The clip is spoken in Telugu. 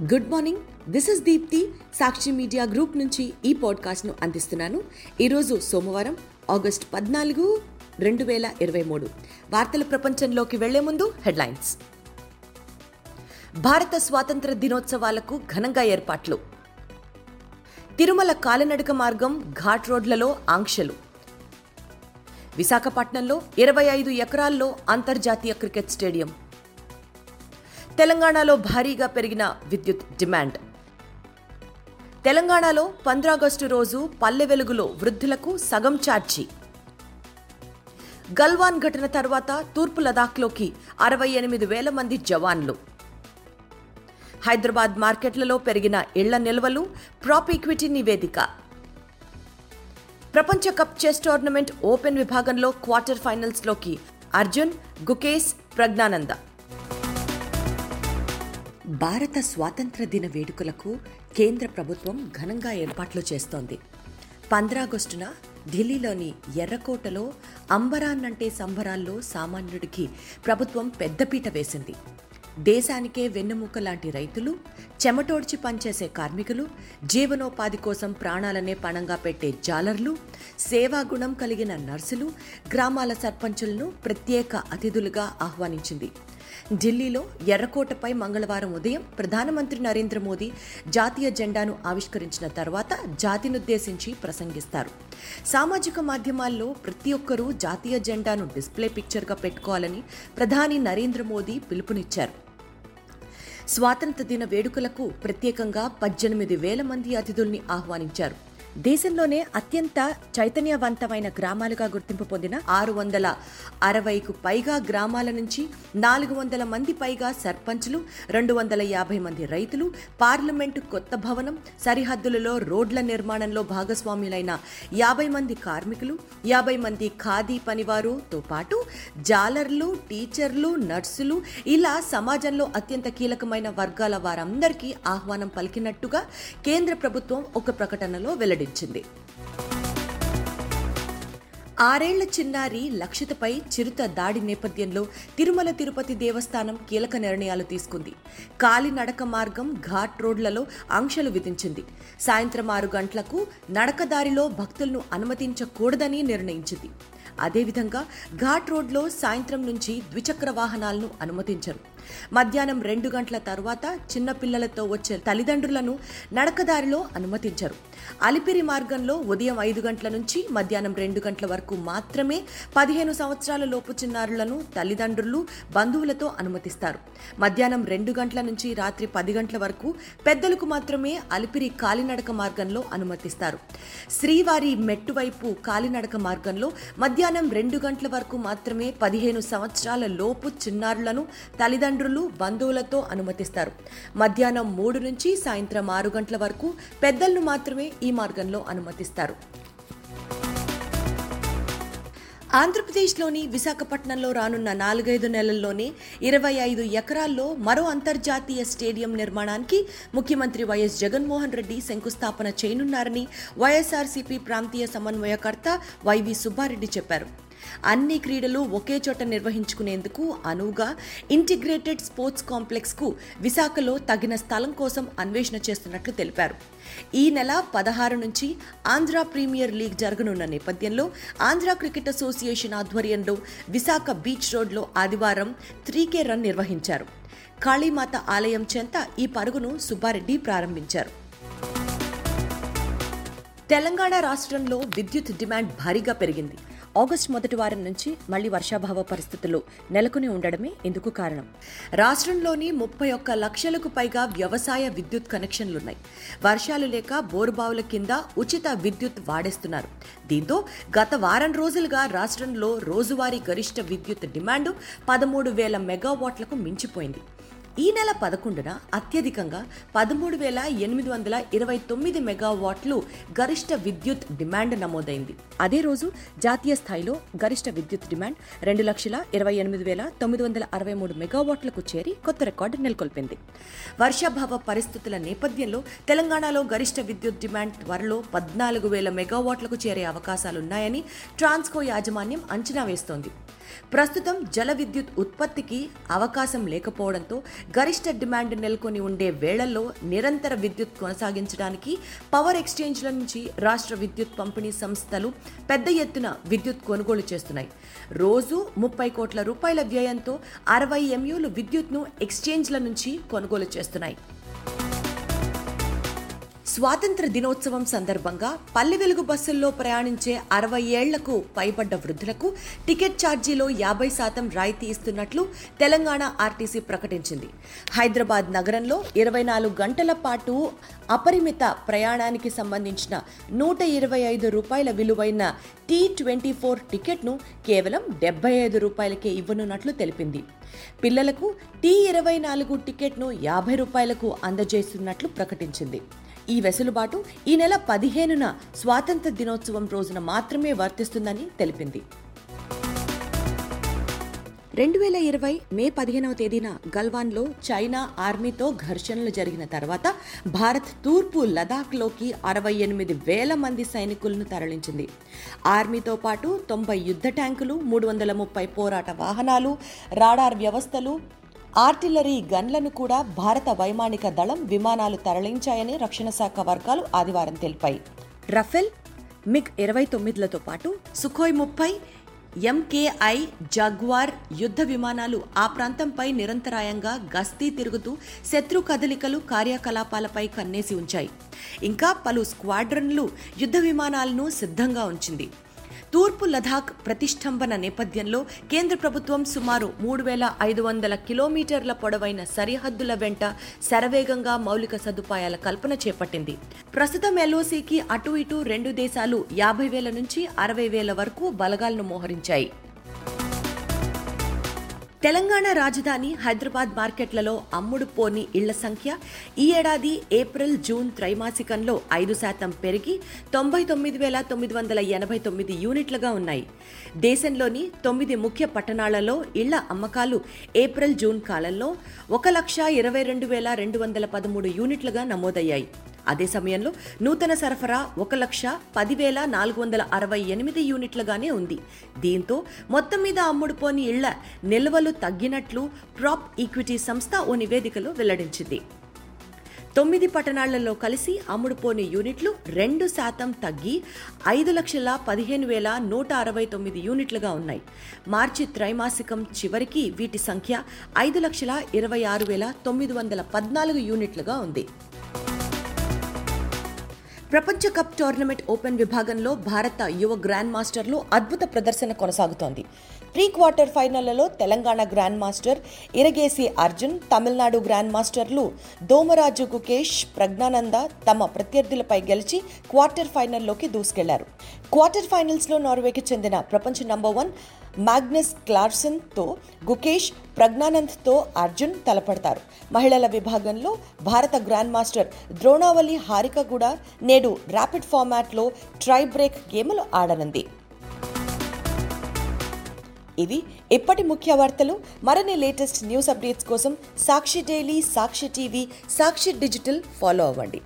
Good morning. This is Deepti Sakshi media group నుంచి ఈ పాడ్కాస్ట్ను అందిస్తున్నాను. ఈరోజు సోమవారం ఆగస్ట్ పద్నాలుగు రెండు వేల ఇరవై మూడు. వార్తల ప్రపంచంలోకి వెళ్ళే ముందు హెడ్లైన్స్. భారత స్వాతంత్ర దినోత్సవాలకు ఘనంగా ఏర్పాట్లు. తిరుమల కాలినడక మార్గం ఘాట్ రోడ్లలో ఆంక్షలు. విశాఖపట్నంలో ఇరవై ఐదు ఎకరాల్లో అంతర్జాతీయ క్రికెట్ స్టేడియం. తెలంగాణలో భారీగా పెరిగిన విద్యుత్ డిమాండ్. తెలంగాణలో పంద్రాగస్టు రోజు పల్లె వెలుగులో వృద్ధులకు సగం ఛార్జీ. గల్వాన్ ఘటన తర్వాత తూర్పు లదాఖ్లోకి అరవై ఎనిమిది వేల మంది జవాన్లు. హైదరాబాద్ మార్కెట్లలో పెరిగిన ఇళ్ళ నిల్వలు ప్రాప్ ఈక్విటీ నివేదిక. ప్రపంచ కప్ చెస్ టోర్నమెంట్ ఓపెన్ విభాగంలో క్వార్టర్ ఫైనల్స్లోకి అర్జున్ గుకేష్ ప్రజ్ఞానంద. భారత స్వాతంత్ర దిన వేడుకలకు కేంద్ర ప్రభుత్వం ఘనంగా ఏర్పాట్లు చేస్తోంది. పంద్రాగస్టున ఢిల్లీలోని ఎర్రకోటలో అంబరాన్నంటే సంబరాల్లో సామాన్యుడికి ప్రభుత్వం పెద్దపీట వేసింది. దేశానికే వెన్నెముక లాంటి రైతులు చెమటోడ్చి పనిచేసే కార్మికులు జీవనోపాధి కోసం ప్రాణాలనే పణంగా పెట్టే జాలర్లు సేవాగుణం కలిగిన నర్సులు గ్రామాల సర్పంచులను ప్రత్యేక అతిథులుగా ఆహ్వానించింది. ఢిల్లీలో ఎర్రకోటపై మంగళవారం ఉదయం ప్రధానమంత్రి నరేంద్ర మోదీ జాతీయ జెండాను ఆవిష్కరించిన తర్వాత జాతినుద్దేశించి ప్రసంగిస్తారు. సామాజిక మాధ్యమాల్లో ప్రతి ఒక్కరూ జాతీయ జెండాను డిస్ప్లే పిక్చర్గా పెట్టుకోవాలని ప్రధాని నరేంద్ర మోదీ పిలుపునిచ్చారు. స్వాతంత్ర దిన వేడుకలకు ప్రత్యేకంగా పద్దెనిమిది వేల మంది అతిథుల్ని ఆహ్వానించారు. దేశంలోనే అత్యంత చైతన్యవంతమైన గ్రామాలుగా గుర్తింపు పొందిన ఆరు వందల అరవైకు పైగా గ్రామాల నుంచి నాలుగు వందల మంది పైగా సర్పంచ్లు రెండు వందల యాభై మంది రైతులు పార్లమెంటు కొత్త భవనం సరిహద్దులలో రోడ్ల నిర్మాణంలో భాగస్వాములైన యాభై మంది కార్మికులు యాభై మంది ఖాదీ పనివారుతో పాటు జాలర్లు టీచర్లు నర్సులు ఇలా సమాజంలో అత్యంత కీలకమైన వర్గాల వారందరికీ ఆహ్వానం పలికినట్టుగా కేంద్ర ప్రభుత్వం ఒక ప్రకటనలో వెల్లడించింది. ఆరేళ్ళ చిన్నారి లక్షితపై చిరుత దాడి నేపథ్యంలో తిరుమల తిరుపతి దేవస్థానం కీలక నిర్ణయాలు తీసుకుంది. కాలినడక మార్గం ఘాట్ రోడ్లలో ఆంక్షలు విధించింది. సాయంత్రం ఆరు గంటలకు నడకదారిలో భక్తులను అనుమతించకూడదని నిర్ణయించింది. అదేవిధంగా ఘాట్ రోడ్లో సాయంత్రం నుంచి ద్విచక్ర వాహనాలను అనుమతించరు. మధ్యాహ్నం రెండు గంటల తర్వాత చిన్నపిల్లలతో వచ్చే తల్లిదండ్రులను నడకదారిలో అనుమతించరు. అలిపిరి మార్గంలో ఉదయం ఐదు గంటల నుంచి మధ్యాహ్నం రెండు గంటల వరకు మాత్రమే పదిహేను సంవత్సరాల లోపు చిన్నారులను తల్లిదండ్రులు బంధువులతో అనుమతిస్తారు. మధ్యాహ్నం రెండు గంటల నుంచి రాత్రి పది గంటల వరకు పెద్దలకు మాత్రమే అలిపిరి కాలినడక మార్గంలో అనుమతిస్తారు. శ్రీవారి మెట్టు వైపు కాలినడక మార్గంలో మధ్యాహ్నం రెండు గంటల వరకు మాత్రమే పదిహేను సంవత్సరాల లోపు చిన్నారులను తల్లిదండ్రులు బంధువులతో అనుమతిస్తారు. మధ్యాహ్నం మూడు నుంచి సాయంత్రం ఆరు గంటల వరకు పెద్దలను మాత్రమే ఈ మార్గంలో అనుమతిస్తారు. ఆంధ్రప్రదేశ్లోని విశాఖపట్నంలో రానున్న నాలుగైదు నెలల్లోనే ఇరవై ఐదు ఎకరాల్లో మరో అంతర్జాతీయ స్టేడియం నిర్మాణానికి ముఖ్యమంత్రి వైఎస్ జగన్మోహన్ రెడ్డి శంకుస్థాపన చేయనున్నారని వైఎస్ఆర్సీపీ ప్రాంతీయ సమన్వయకర్త వైవి సుబ్బారెడ్డి చెప్పారు. అన్ని క్రీడలు ఒకే చోట నిర్వహించుకునేందుకు అనువుగా ఇంటిగ్రేటెడ్ స్పోర్ట్స్ కాంప్లెక్స్కు విశాఖలో తగిన స్థలం కోసం అన్వేషణ చేస్తున్నట్లు తెలిపారు. ఈ నెల పదహారు నుంచి ఆంధ్ర ప్రీమియర్ లీగ్ జరగనున్న నేపథ్యంలో ఆంధ్ర క్రికెట్ అసోసియేషన్ ఆధ్వర్యంలో విశాఖ బీచ్ రోడ్లో ఆదివారం త్రీకే రన్ నిర్వహించారు. కాళీమాత ఆలయం చెంత ఈ పరుగును సుబ్బారెడ్డి ప్రారంభించారు. తెలంగాణ రాష్ట్రంలో విద్యుత్ డిమాండ్ భారీగా పెరిగింది. ఆగస్టు మొదటి వారం నుంచి మళ్ళీ వర్షాభావ పరిస్థితులు నెలకొని ఉండడమే ఇందుకు కారణం. రాష్ట్రంలోని ముప్పై ఒక్క లక్షలకు పైగా వ్యవసాయ విద్యుత్ కనెక్షన్లున్నాయి. వర్షాలు లేక బోరుబావుల కింద ఉచిత విద్యుత్ వాడేస్తున్నారు. దీంతో గత వారం రోజులుగా రాష్ట్రంలో రోజువారీ గరిష్ట విద్యుత్ డిమాండ్ పదమూడు వేల మెగావాట్లకు మించిపోయింది. ఈ నెల పదకొండున అత్యధికంగా పదమూడు వేల ఎనిమిది వందల ఇరవై తొమ్మిది మెగావాట్లు గరిష్ట విద్యుత్ డిమాండ్ నమోదైంది. అదే రోజు జాతీయ స్థాయిలో గరిష్ట విద్యుత్ డిమాండ్ రెండు లక్షల ఇరవై ఎనిమిది వేల తొమ్మిది వందల అరవై మూడు మెగావాట్లకు చేరి కొత్త రికార్డు నెలకొల్పింది. వర్షాభావ పరిస్థితుల నేపథ్యంలో తెలంగాణలో గరిష్ట విద్యుత్ డిమాండ్ త్వరలో పద్నాలుగు వేల మెగావాట్లకు చేరే అవకాశాలున్నాయని ట్రాన్స్కో యాజమాన్యం అంచనా వేస్తోంది. ప్రస్తుతం జల విద్యుత్ ఉత్పత్తికి అవకాశం లేకపోవడంతో గరిష్ట డిమాండ్ నెలకొని ఉండే వేళల్లో నిరంతర విద్యుత్ కొనసాగించడానికి పవర్ ఎక్స్చేంజ్ల నుంచి రాష్ట్ర విద్యుత్ పంపిణీ సంస్థలు పెద్ద ఎత్తున విద్యుత్ కొనుగోలు చేస్తున్నాయి. రోజు ముప్పై కోట్ల రూపాయల వ్యయంతో అరవై ఎంయూలు విద్యుత్ను ఎక్స్చేంజ్ల నుంచి కొనుగోలు చేస్తున్నాయి. స్వాతంత్ర దినోత్సవం సందర్భంగా పల్లె వెలుగు బస్సుల్లో ప్రయాణించే అరవై ఏళ్ళకు పైబడ్డ వృద్ధులకు టికెట్ ఛార్జీలో యాభై శాతం రాయితీ ఇస్తున్నట్లు తెలంగాణ ఆర్టీసీ ప్రకటించింది. హైదరాబాద్ నగరంలో ఇరవై నాలుగు గంటల పాటు అపరిమిత ప్రయాణానికి సంబంధించిన నూట ఇరవై ఐదు రూపాయల విలువైన టీ ట్వంటీ ఫోర్ టికెట్ను కేవలం డెబ్బై ఐదు రూపాయలకే ఇవ్వనున్నట్లు తెలిపింది. పిల్లలకు టీ ఇరవై నాలుగు టికెట్ను యాభై రూపాయలకు అందజేస్తున్నట్లు ప్రకటించింది. ఈ వెసులుబాటు ఈ నెల పదిహేనున స్వాతంత్ర దినోత్సవం రోజున మాత్రమే వర్తిస్తుందని తెలిపింది. రెండు వేల ఇరవై మే పదిహేనవ తేదీన గల్వాన్లో చైనా ఆర్మీతో ఘర్షణలు జరిగిన తర్వాత భారత్ తూర్పు లదాఖ్లోకి అరవై ఎనిమిది వేల మంది సైనికులను తరలించింది. ఆర్మీతో పాటు తొంభై యుద్ధ ట్యాంకులు మూడు వందల ముప్పై పోరాట వాహనాలు రాడార్ వ్యవస్థలు ఆర్టిలరీ గన్లను కూడా భారత వైమానిక దళం విమానాలు తరలించాయని రక్షణ శాఖ వర్గాలు ఆదివారం తెలిపాయి. రఫెల్ మిగ్ ఇరవై తొమ్మిదిలతో పాటు సుఖోయ్ ముప్పై ఎంకేఐ జగ్వార్ యుద్ధ విమానాలు ఆ ప్రాంతంపై నిరంతరాయంగా గస్తీ తిరుగుతూ శత్రు కదలికలు కార్యకలాపాలపై కన్నేసి ఉంచాయి. ఇంకా పలు స్క్వాడ్రన్లు యుద్ధ విమానాలను సిద్ధంగా ఉంచింది. తూర్పు లదాఖ్ ప్రతిష్టంభన నేపథ్యంలో కేంద్ర ప్రభుత్వం సుమారు మూడు వేల ఐదు వందల కిలోమీటర్ల పొడవైన సరిహద్దుల వెంట శరవేగంగా మౌలిక సదుపాయాల కల్పన చేపట్టింది. ప్రస్తుతం ఎల్ఓసికి అటు ఇటు రెండు దేశాలు యాభై వేల నుంచి అరవై వేల వరకు బలగాలను మోహరించాయి. తెలంగాణ రాజధాని హైదరాబాద్ మార్కెట్లలో అమ్ముడు పోని ఇళ్ళ సంఖ్య ఈ ఏడాది ఏప్రిల్ జూన్ త్రైమాసికంలో ఐదు శాతం పెరిగి తొంభై తొమ్మిది వేల తొమ్మిది వందల ఎనభై తొమ్మిది యూనిట్లుగా ఉన్నాయి. దేశంలోని తొమ్మిది ముఖ్య పట్టణాలలో ఇళ్ళ అమ్మకాలు ఏప్రిల్ జూన్ కాలంలో ఒక లక్ష ఇరవై రెండు వేల రెండు వందల పదమూడు యూనిట్లుగా నమోదయ్యాయి. అదే సమయంలో నూతన సరఫరా ఒక లక్ష పదివేల నాలుగు వందల అరవై ఎనిమిది యూనిట్లుగానే ఉంది. దీంతో మొత్తం మీద అమ్ముడుపోని ఇళ్ళ నిల్వలు తగ్గినట్లు ప్రాప్ ఈక్విటీ సంస్థ ఓ నివేదికలో వెల్లడించింది. తొమ్మిది పట్టణాలలో కలిసి అమ్ముడుపోని యూనిట్లు రెండు శాతం తగ్గి ఐదు లక్షల పదిహేను వేల నూట అరవై తొమ్మిది యూనిట్లుగా ఉన్నాయి. మార్చి త్రైమాసికం చివరికి వీటి సంఖ్య ఐదు లక్షల ఇరవై ఆరు వేల తొమ్మిది వందల పద్నాలుగు యూనిట్లుగా ఉంది. ప్రపంచ కప్ టోర్నమెంట్ ఓపెన్ విభాగంలో భారత యువ గ్రాండ్ మాస్టర్లు అద్భుత ప్రదర్శన కొనసాగుతోంది. Pre quarter ఫైనళ్ళలో Telangana grand master Erigaisi Arjun Tamil Nadu grand మాస్టర్లు దోమరాజు గుకేష్ ప్రజ్ఞానంద తమ ప్రత్యర్థులపై గెలిచి క్వార్టర్ ఫైనల్లోకి దూసుకెళ్ళారు. క్వార్టర్ ఫైనల్స్లో నార్వేకి చెందిన ప్రపంచ నంబర్ వన్ మాగ్నస్ క్లార్సన్తో గుకేష్ ప్రజ్ఞానంద్తో అర్జున్ తలపడతారు. మహిళల విభాగంలో భారత గ్రాండ్ మాస్టర్ ద్రోణావళి హారిక కూడా నేడు ర్యాపిడ్ ఫార్మాట్లో ట్రై బ్రేక్ గేములు ఆడనుంది. ఇవి ఇప్పటి ముఖ్య వార్తలు. మరిన్ని లేటెస్ట్ న్యూస్ అప్డేట్స్ కోసం Sakshi daily Sakshi TV Sakshi digital follow అవ్వండి.